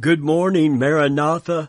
Good morning, Maranatha.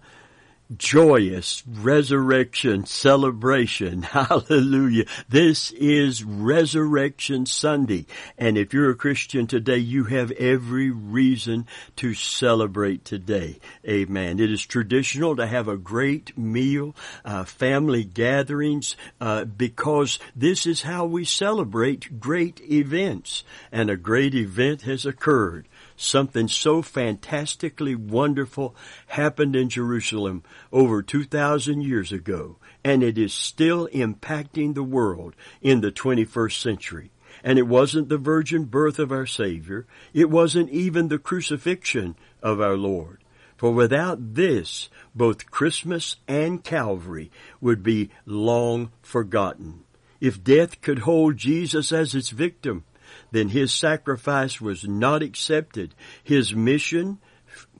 Joyous resurrection celebration. Hallelujah. This is Resurrection Sunday. And if you're a Christian today, you have every reason to celebrate today. Amen. It is traditional to have a great meal, uh, family gatherings, uh, because this is how we celebrate great events. And a great event has occurred something so fantastically wonderful happened in Jerusalem over 2,000 years ago, and it is still impacting the world in the 21st century. And it wasn't the virgin birth of our Savior. It wasn't even the crucifixion of our Lord. For without this, both Christmas and Calvary would be long forgotten. If death could hold Jesus as its victim, then his sacrifice was not accepted. His mission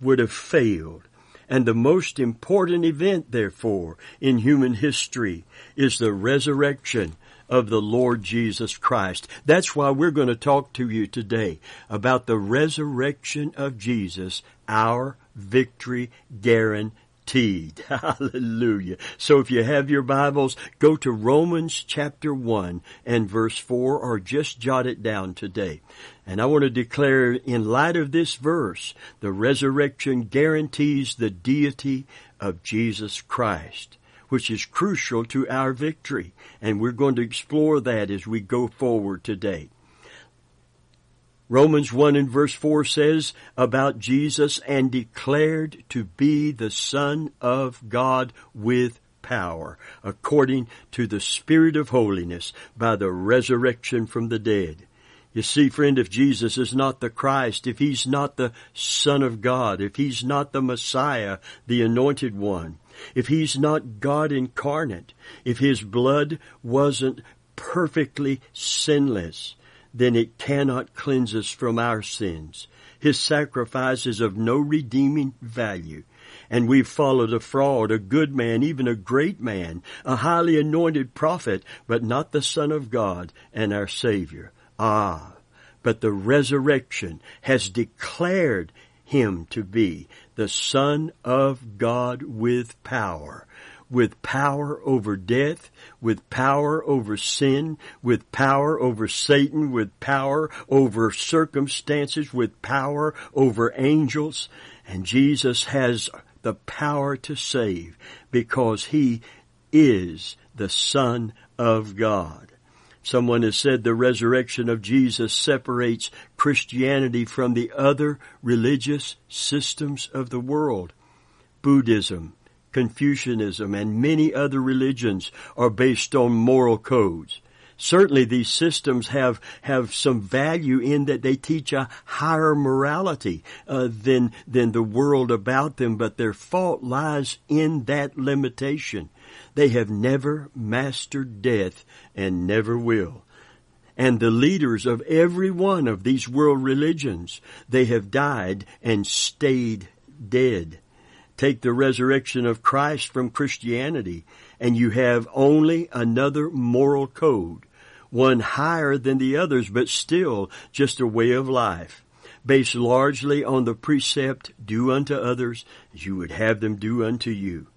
would have failed. And the most important event, therefore, in human history is the resurrection of the Lord Jesus Christ. That's why we're going to talk to you today about the resurrection of Jesus, our victory guarantee guaranteed. Hallelujah. So if you have your Bibles, go to Romans chapter 1 and verse 4 or just jot it down today. And I want to declare in light of this verse, the resurrection guarantees the deity of Jesus Christ which is crucial to our victory. And we're going to explore that as we go forward today. Romans 1 and verse 4 says about Jesus and declared to be the Son of God with power, according to the Spirit of holiness by the resurrection from the dead. You see, friend, if Jesus is not the Christ, if He's not the Son of God, if He's not the Messiah, the Anointed One, if He's not God incarnate, if His blood wasn't perfectly sinless, then it cannot cleanse us from our sins. His sacrifice is of no redeeming value. And we've followed a fraud, a good man, even a great man, a highly anointed prophet, but not the Son of God and our Savior. Ah, but the resurrection has declared him to be the Son of God with power with power over death, with power over sin, with power over Satan, with power over circumstances, with power over angels. And Jesus has the power to save because he is the Son of God. Someone has said the resurrection of Jesus separates Christianity from the other religious systems of the world. Buddhism, Confucianism, and many other religions are based on moral codes. Certainly these systems have, have some value in that they teach a higher morality uh, than, than the world about them, but their fault lies in that limitation. They have never mastered death and never will and the leaders of every one of these world religions, they have died and stayed dead take the resurrection of Christ from Christianity and you have only another moral code, one higher than the others, but still just a way of life, based largely on the precept, do unto others as you would have them do unto you.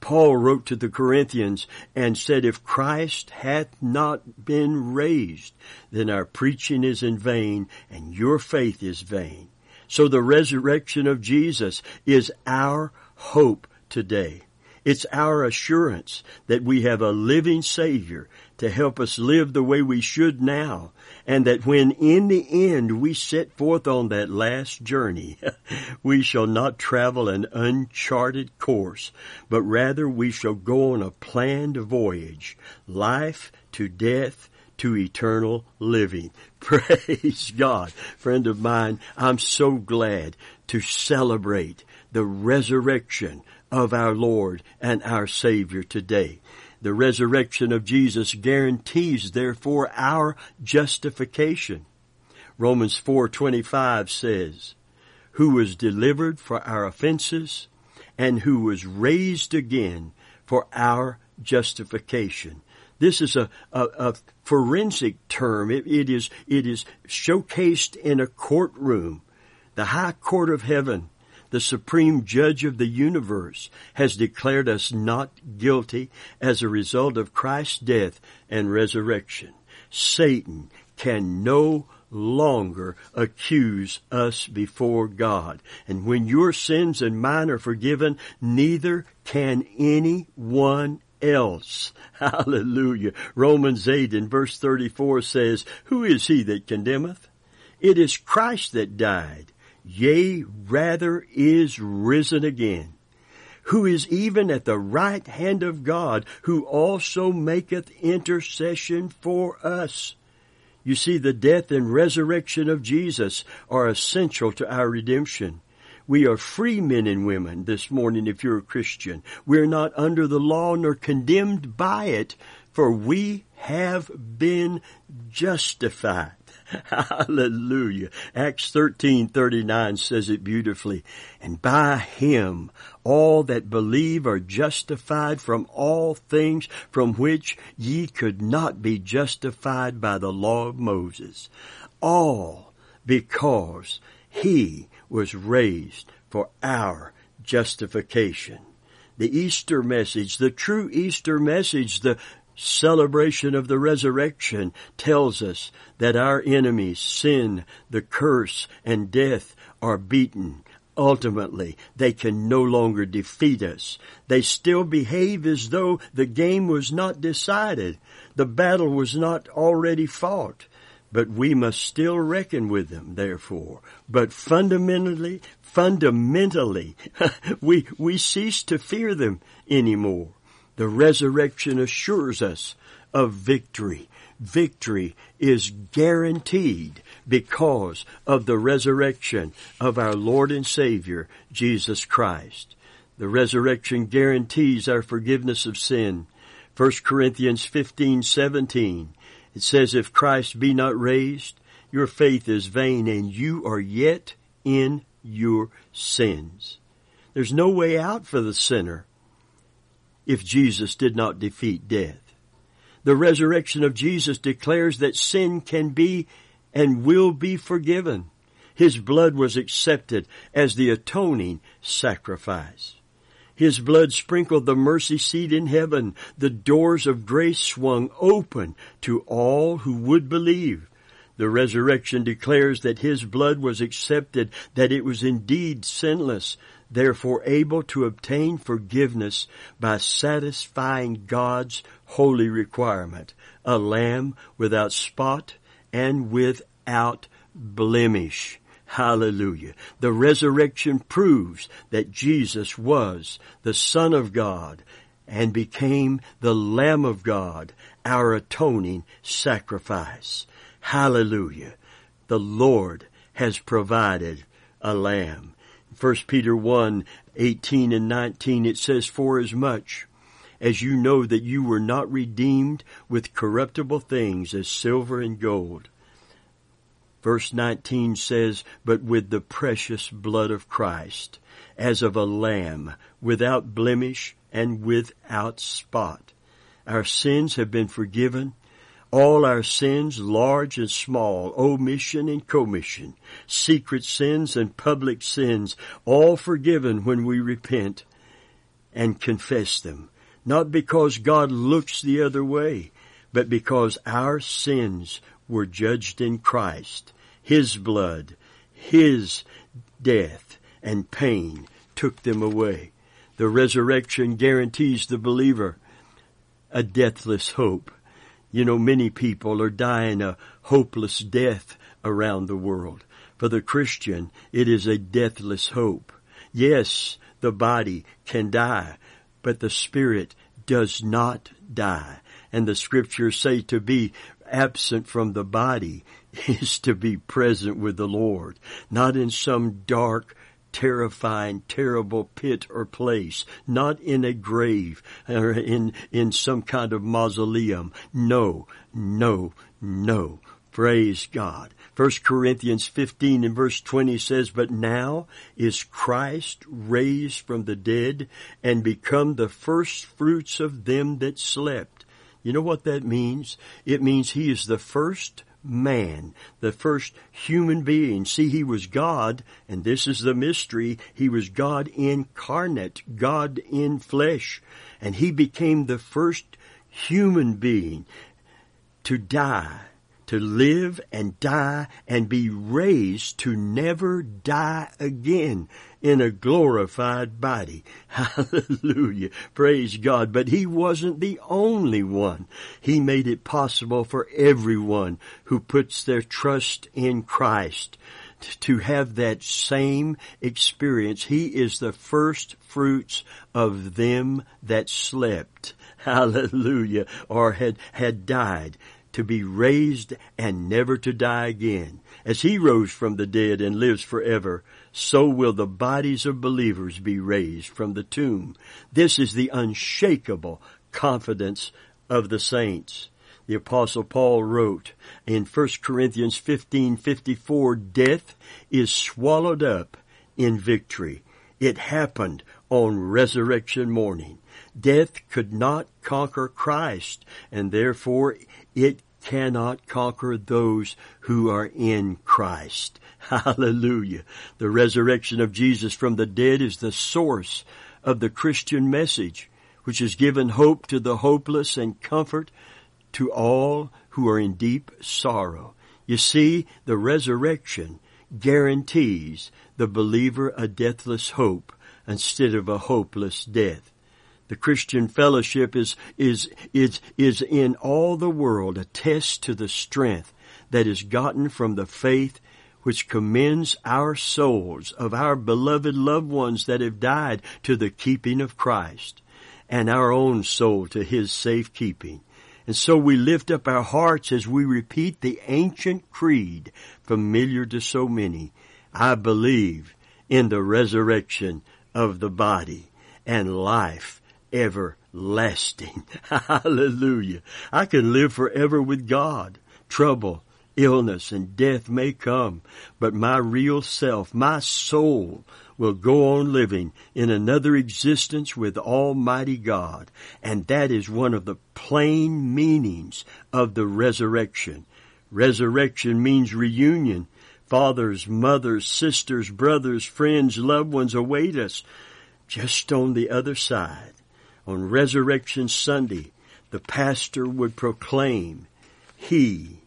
Paul wrote to the Corinthians and said, if Christ hath not been raised, then our preaching is in vain and your faith is vain. So the resurrection of Jesus is our hope today. It's our assurance that we have a living Savior to help us live the way we should now, and that when in the end we set forth on that last journey, we shall not travel an uncharted course, but rather we shall go on a planned voyage, life to death to eternal living. Praise God. Friend of mine, I'm so glad to celebrate the resurrection of our Lord and our Savior today. The resurrection of Jesus guarantees therefore our justification. Romans 4:25 says, "Who was delivered for our offenses and who was raised again for our justification." This is a, a, a forensic term. It, it is it is showcased in a courtroom, the high court of heaven. The supreme judge of the universe, has declared us not guilty as a result of Christ's death and resurrection. Satan can no longer accuse us before God. And when your sins and mine are forgiven, neither can anyone else. Hallelujah. Romans 8 in verse 34 says, Who is he that condemneth? It is Christ that died, yea, rather is risen again, who is even at the right hand of God, who also maketh intercession for us. You see, the death and resurrection of Jesus are essential to our redemption. We are free men and women this morning if you're a Christian. We're not under the law nor condemned by it, for we have been justified. Hallelujah. Acts 13:39 says it beautifully. And by him all that believe are justified from all things from which ye could not be justified by the law of Moses. All because he was raised for our justification. The Easter message, the true Easter message, the celebration of the resurrection tells us that our enemies, sin, the curse, and death are beaten. Ultimately, they can no longer defeat us. They still behave as though the game was not decided. The battle was not already fought. But we must still reckon with them, therefore. But fundamentally, fundamentally, we, we cease to fear them anymore. The resurrection assures us of victory. Victory is guaranteed because of the resurrection of our Lord and Savior, Jesus Christ. The resurrection guarantees our forgiveness of sin. 1 Corinthians 15, 17. It says, if Christ be not raised, your faith is vain and you are yet in your sins. There's no way out for the sinner if Jesus did not defeat death. The resurrection of Jesus declares that sin can be and will be forgiven. His blood was accepted as the atoning sacrifice. His blood sprinkled the mercy seat in heaven. The doors of grace swung open to all who would believe. The resurrection declares that His blood was accepted, that it was indeed sinless, therefore able to obtain forgiveness by satisfying God's holy requirement, a lamb without spot and without blemish. Hallelujah. The resurrection proves that Jesus was the Son of God and became the Lamb of God, our atoning sacrifice. Hallelujah. The Lord has provided a lamb. 1 Peter 1, 18 and 19 it says, For as much as you know that you were not redeemed with corruptible things as silver and gold Verse 19 says, But with the precious blood of Christ, as of a lamb, without blemish and without spot. Our sins have been forgiven. All our sins, large and small, omission and commission, secret sins and public sins, all forgiven when we repent and confess them. Not because God looks the other way, but because our sins were judged in Christ. His blood, His death and pain took them away. The resurrection guarantees the believer a deathless hope. You know, many people are dying a hopeless death around the world. For the Christian, it is a deathless hope. Yes, the body can die, but the spirit does not die. And the scriptures say to be absent from the body is to be present with the Lord, not in some dark, terrifying, terrible pit or place, not in a grave or in, in some kind of mausoleum. No, no, no. Praise God. 1 Corinthians 15 and verse 20 says, But now is Christ raised from the dead and become the first fruits of them that slept. You know what that means? It means he is the first man, the first human being. See, he was God, and this is the mystery. He was God incarnate, God in flesh, and he became the first human being to die to live and die and be raised to never die again in a glorified body. Hallelujah. Praise God. But he wasn't the only one. He made it possible for everyone who puts their trust in Christ to have that same experience. He is the first fruits of them that slept. Hallelujah. Or had, had died to be raised and never to die again. As he rose from the dead and lives forever, so will the bodies of believers be raised from the tomb. This is the unshakable confidence of the saints. The apostle Paul wrote in 1 Corinthians 15:54, death is swallowed up in victory. It happened on resurrection morning. Death could not conquer Christ, and therefore it cannot conquer those who are in Christ. Hallelujah. The resurrection of Jesus from the dead is the source of the Christian message, which has given hope to the hopeless and comfort to all who are in deep sorrow. You see, the resurrection guarantees the believer a deathless hope instead of a hopeless death. The Christian fellowship is, is, is, is in all the world a test to the strength that is gotten from the faith which commends our souls of our beloved loved ones that have died to the keeping of Christ and our own soul to His safe keeping. And so we lift up our hearts as we repeat the ancient creed familiar to so many. I believe in the resurrection of the body and life everlasting. Hallelujah. I can live forever with God. Trouble, illness, and death may come, but my real self, my soul, will go on living in another existence with Almighty God. And that is one of the plain meanings of the resurrection. Resurrection means reunion. Fathers, mothers, sisters, brothers, friends, loved ones await us just on the other side on Resurrection Sunday, the pastor would proclaim, He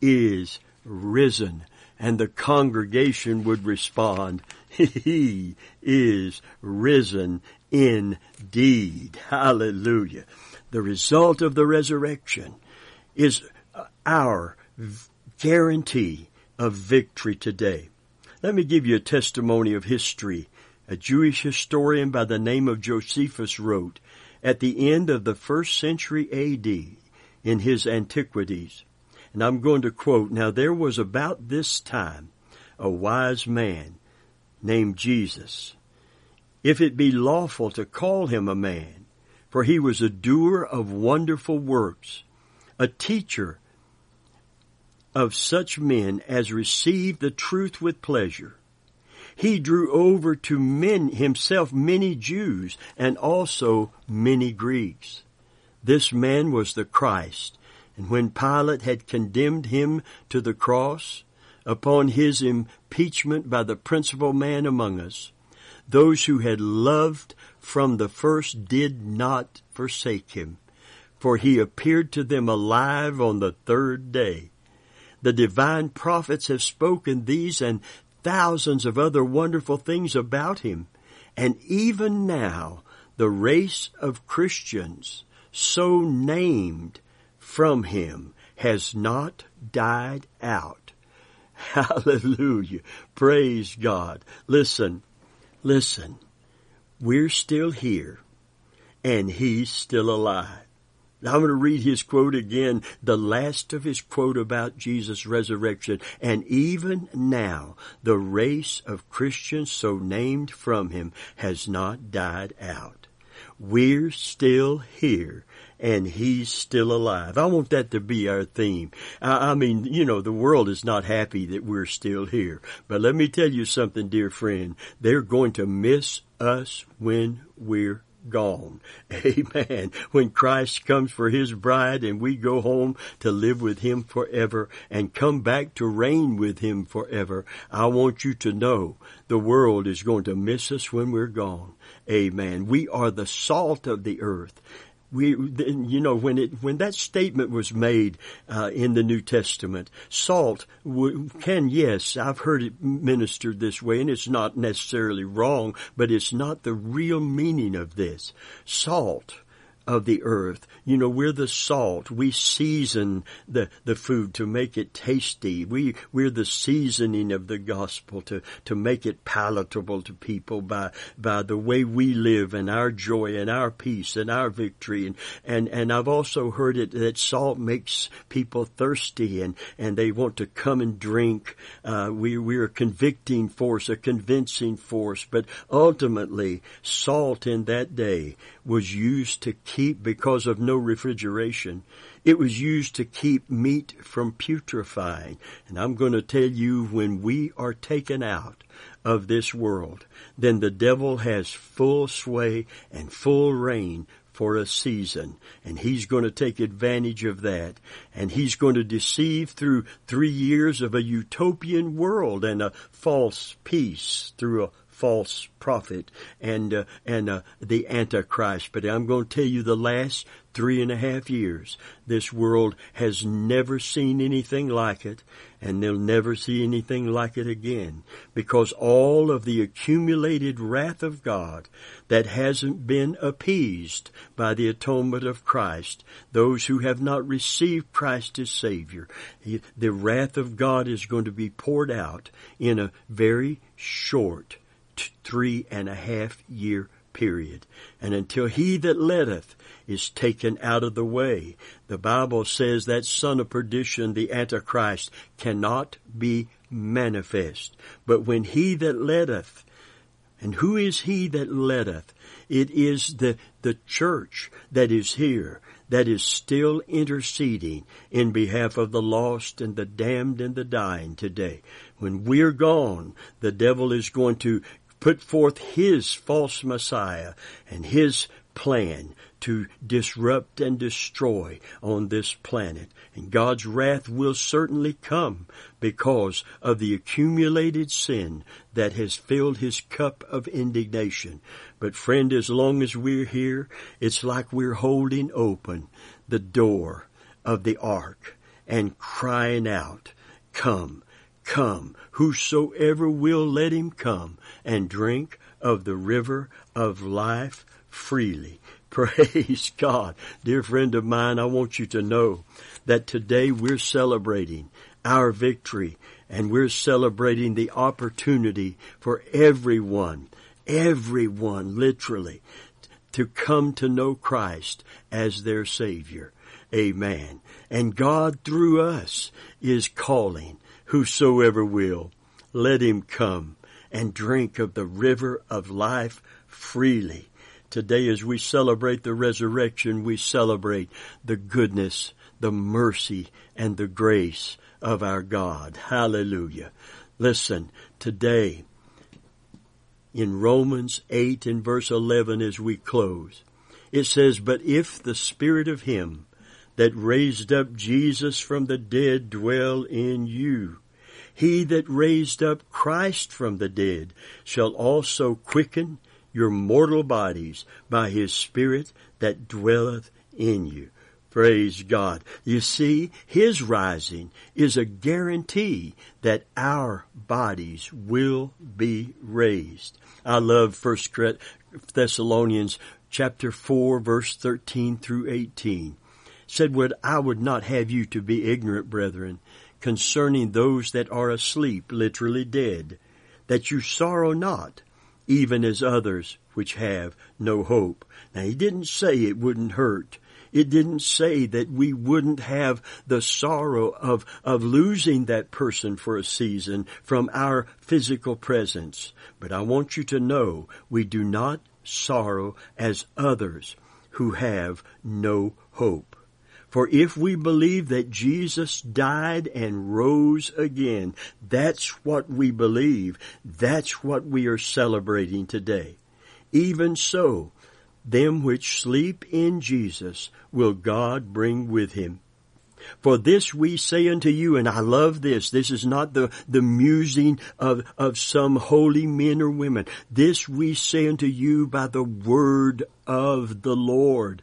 is risen. And the congregation would respond, He is risen indeed. Hallelujah. The result of the resurrection is our guarantee of victory today. Let me give you a testimony of history. A Jewish historian by the name of Josephus wrote, at the end of the first century AD in his Antiquities. And I'm going to quote, Now there was about this time a wise man named Jesus. If it be lawful to call him a man, for he was a doer of wonderful works, a teacher of such men as received the truth with pleasure, he drew over to men himself many Jews and also many Greeks. This man was the Christ, and when Pilate had condemned him to the cross, upon his impeachment by the principal man among us, those who had loved from the first did not forsake him, for he appeared to them alive on the third day. The divine prophets have spoken these and thousands of other wonderful things about him. And even now, the race of Christians so named from him has not died out. Hallelujah. Praise God. Listen, listen. We're still here and he's still alive. I'm going to read his quote again, the last of his quote about Jesus' resurrection. And even now, the race of Christians so named from him has not died out. We're still here and he's still alive. I want that to be our theme. I, I, mean, you know, the world is not happy that we're still here. But let me tell you something, dear friend. They're going to miss us when we're gone. Amen. When Christ comes for his bride and we go home to live with him forever and come back to reign with him forever, I want you to know the world is going to miss us when we're gone. Amen. We are the salt of the earth we you know when it when that statement was made uh, in the New Testament salt w- can yes I've heard it ministered this way and it's not necessarily wrong but it's not the real meaning of this. Salt of the earth. You know, we're the salt. We season the, the food to make it tasty. We, we're the seasoning of the gospel to, to make it palatable to people by, by the way we live and our joy and our peace and our victory. And, and, and I've also heard it that salt makes people thirsty and, and they want to come and drink. Uh, we, we're a convicting force, a convincing force, but ultimately salt in that day was used to keep, because of no refrigeration, it was used to keep meat from putrefying. And I'm going to tell you when we are taken out of this world, then the devil has full sway and full reign for a season. And he's going to take advantage of that. And he's going to deceive through three years of a utopian world and a false peace through a false prophet and uh, and uh, the antichrist. But i'm going to tell you the last three and a half years this world has never seen anything like it and they'll never see anything like it again. Because all of the accumulated wrath of god that hasn't been appeased by the atonement of christ those who have not received christ as savior the wrath of god is going to be poured out in a very short three and a half year period. And until he that letteth is taken out of the way, the Bible says that son of perdition, the Antichrist, cannot be manifest. But when he that letteth, and who is he that letteth? It is the, the church that is here that is still interceding in behalf of the lost and the damned and the dying today. When we're gone, the devil is going to put forth his false Messiah and his plan to disrupt and destroy on this planet. And God's wrath will certainly come because of the accumulated sin that has filled his cup of indignation. But friend, as long as we're here, it's like we're holding open the door of the ark and crying out, come, come, whosoever will let him come and drink of the river of life freely. Praise God. Dear friend of mine, I want you to know that today we're celebrating our victory and we're celebrating the opportunity for everyone, everyone literally, to come to know Christ as their Savior. Amen. And God through us is calling whosoever will, let him come and drink of the river of life freely. Today as we celebrate the resurrection, we celebrate the goodness, the mercy, and the grace of our God. Hallelujah. Listen, today, in Romans 8 and verse 11 as we close, it says, But if the Spirit of Him that raised up Jesus from the dead dwell in you, he that raised up Christ from the dead shall also quicken your mortal bodies by his Spirit that dwelleth in you. Praise God. You see, His rising is a guarantee that our bodies will be raised. I love First Thessalonians chapter 4 verse 13 through 18. Said, what I would not have you to be ignorant, brethren, concerning those that are asleep, literally dead, that you sorrow not, even as others which have no hope. Now he didn't say it wouldn't hurt. It didn't say that we wouldn't have the sorrow of, of losing that person for a season from our physical presence. But I want you to know we do not sorrow as others who have no hope. For if we believe that Jesus died and rose again, that's what we believe. That's what we are celebrating today. Even so, them which sleep in Jesus will God bring with him. For this we say unto you, and I love this. This is not the, the musing of, of some holy men or women. This we say unto you by the word of the Lord,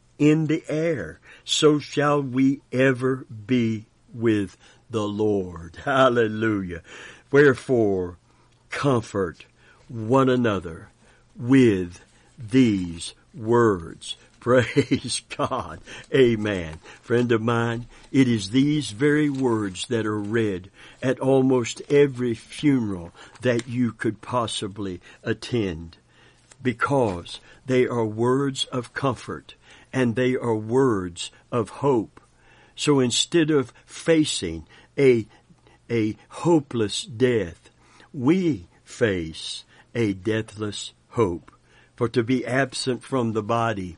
in the air. So shall we ever be with the Lord. Hallelujah. Wherefore, comfort one another with these words. Praise God. Amen. Friend of mine, it is these very words that are read at almost every funeral that you could possibly attend because they are words of comfort and they are words of hope. So instead of facing a, a hopeless death, we face a deathless hope. For to be absent from the body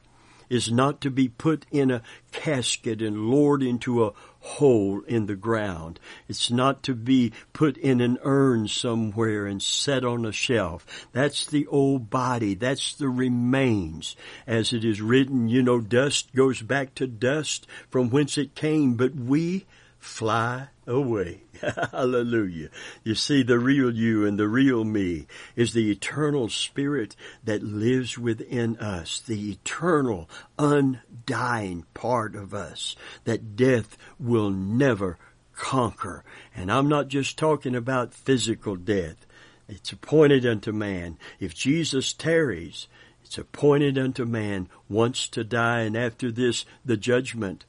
is not to be put in a casket and lowered into a hole in the ground. It's not to be put in an urn somewhere and set on a shelf. That's the old body. That's the remains. As it is written, you know, dust goes back to dust from whence it came, but we fly away. Hallelujah. You see, the real you and the real me is the eternal spirit that lives within us, the eternal, undying part of us that death will never conquer. And I'm not just talking about physical death. It's appointed unto man. If Jesus tarries, it's appointed unto man once to die and after this the judgment.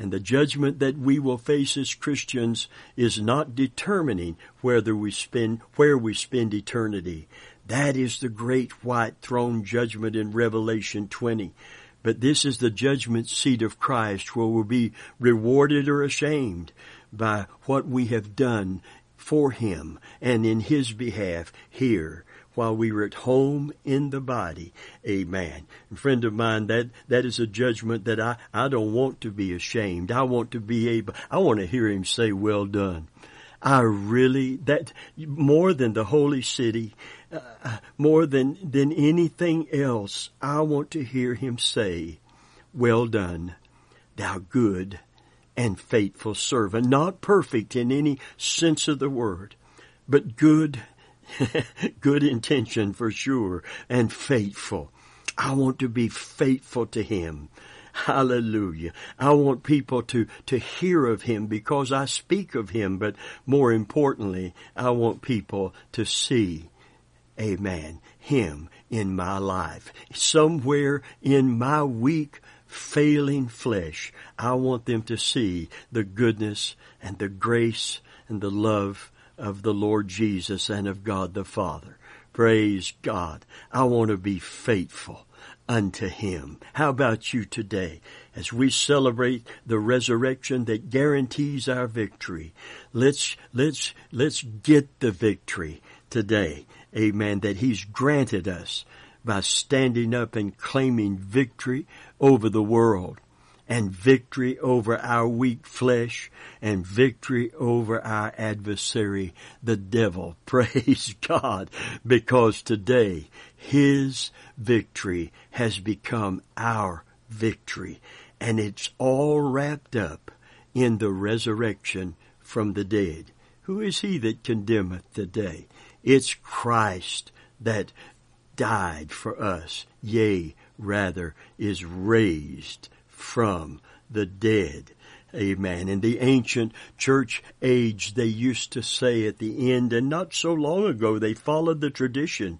And the judgment that we will face as Christians is not determining whether we spend, where we spend eternity. That is the great white throne judgment in Revelation 20. But this is the judgment seat of Christ where we'll be rewarded or ashamed by what we have done for Him and in His behalf here while we were at home in the body. Amen. And friend of mine, that, that is a judgment that I, I don't want to be ashamed. I want to be able, I want to hear him say, well done. I really, that, more than the holy city, uh, more than, than anything else, I want to hear him say, well done, thou good and faithful servant. Not perfect in any sense of the word, but good good intention for sure and faithful. I want to be faithful to Him. Hallelujah. I want people to, to hear of Him because I speak of Him, but more importantly, I want people to see, Amen, Him in my life. Somewhere in my weak, failing flesh, I want them to see the goodness and the grace and the love of the Lord Jesus and of God the Father. Praise God. I want to be faithful unto Him. How about you today? As we celebrate the resurrection that guarantees our victory, let's, let's, let's get the victory today. Amen. That He's granted us by standing up and claiming victory over the world and victory over our weak flesh and victory over our adversary, the devil. Praise God, because today his victory has become our victory and it's all wrapped up in the resurrection from the dead. Who is he that condemneth today? It's Christ that died for us, yea, rather is raised from the dead. Amen. In the ancient church age, they used to say at the end, and not so long ago, they followed the tradition.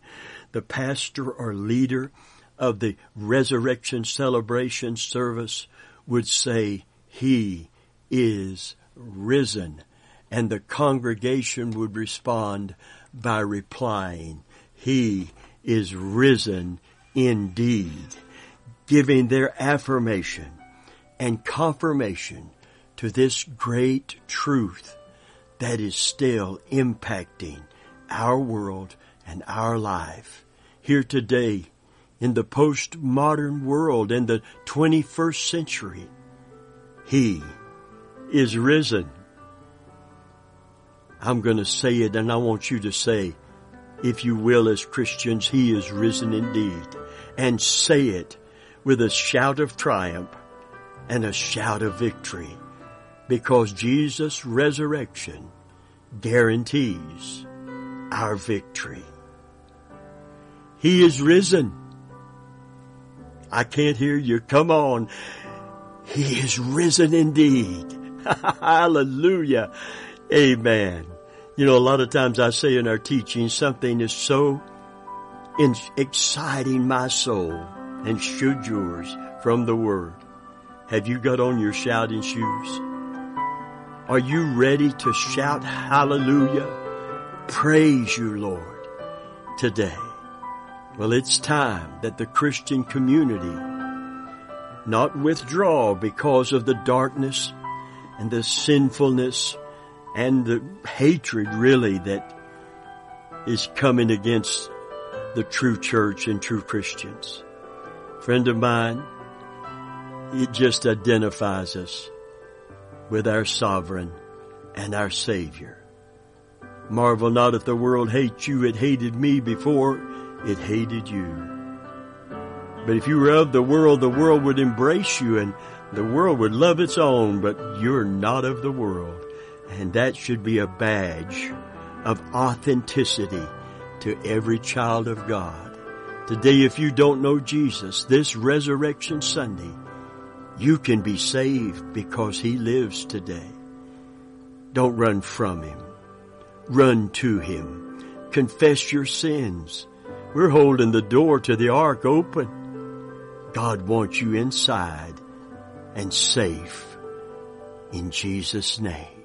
The pastor or leader of the resurrection celebration service would say, He is risen. And the congregation would respond by replying, He is risen indeed giving their affirmation and confirmation to this great truth that is still impacting our world and our life here today in the postmodern world in the 21st century. He is risen. I'm going to say it and I want you to say, if you will, as Christians, He is risen indeed. And say it with a shout of triumph and a shout of victory because Jesus' resurrection guarantees our victory. He is risen. I can't hear you. Come on. He is risen indeed. Hallelujah. Amen. You know, a lot of times I say in our teaching, something is so exciting my soul and should yours from the Word. Have you got on your shouting shoes? Are you ready to shout hallelujah? Praise you, Lord, today. Well, it's time that the Christian community not withdraw because of the darkness and the sinfulness and the hatred really that is coming against the true church and true Christians. Friend of mine, it just identifies us with our sovereign and our savior. Marvel not if the world hates you. It hated me before it hated you. But if you were of the world, the world would embrace you and the world would love its own, but you're not of the world. And that should be a badge of authenticity to every child of God. Today, if you don't know Jesus, this Resurrection Sunday, you can be saved because He lives today. Don't run from Him. Run to Him. Confess your sins. We're holding the door to the ark open. God wants you inside and safe in Jesus' name.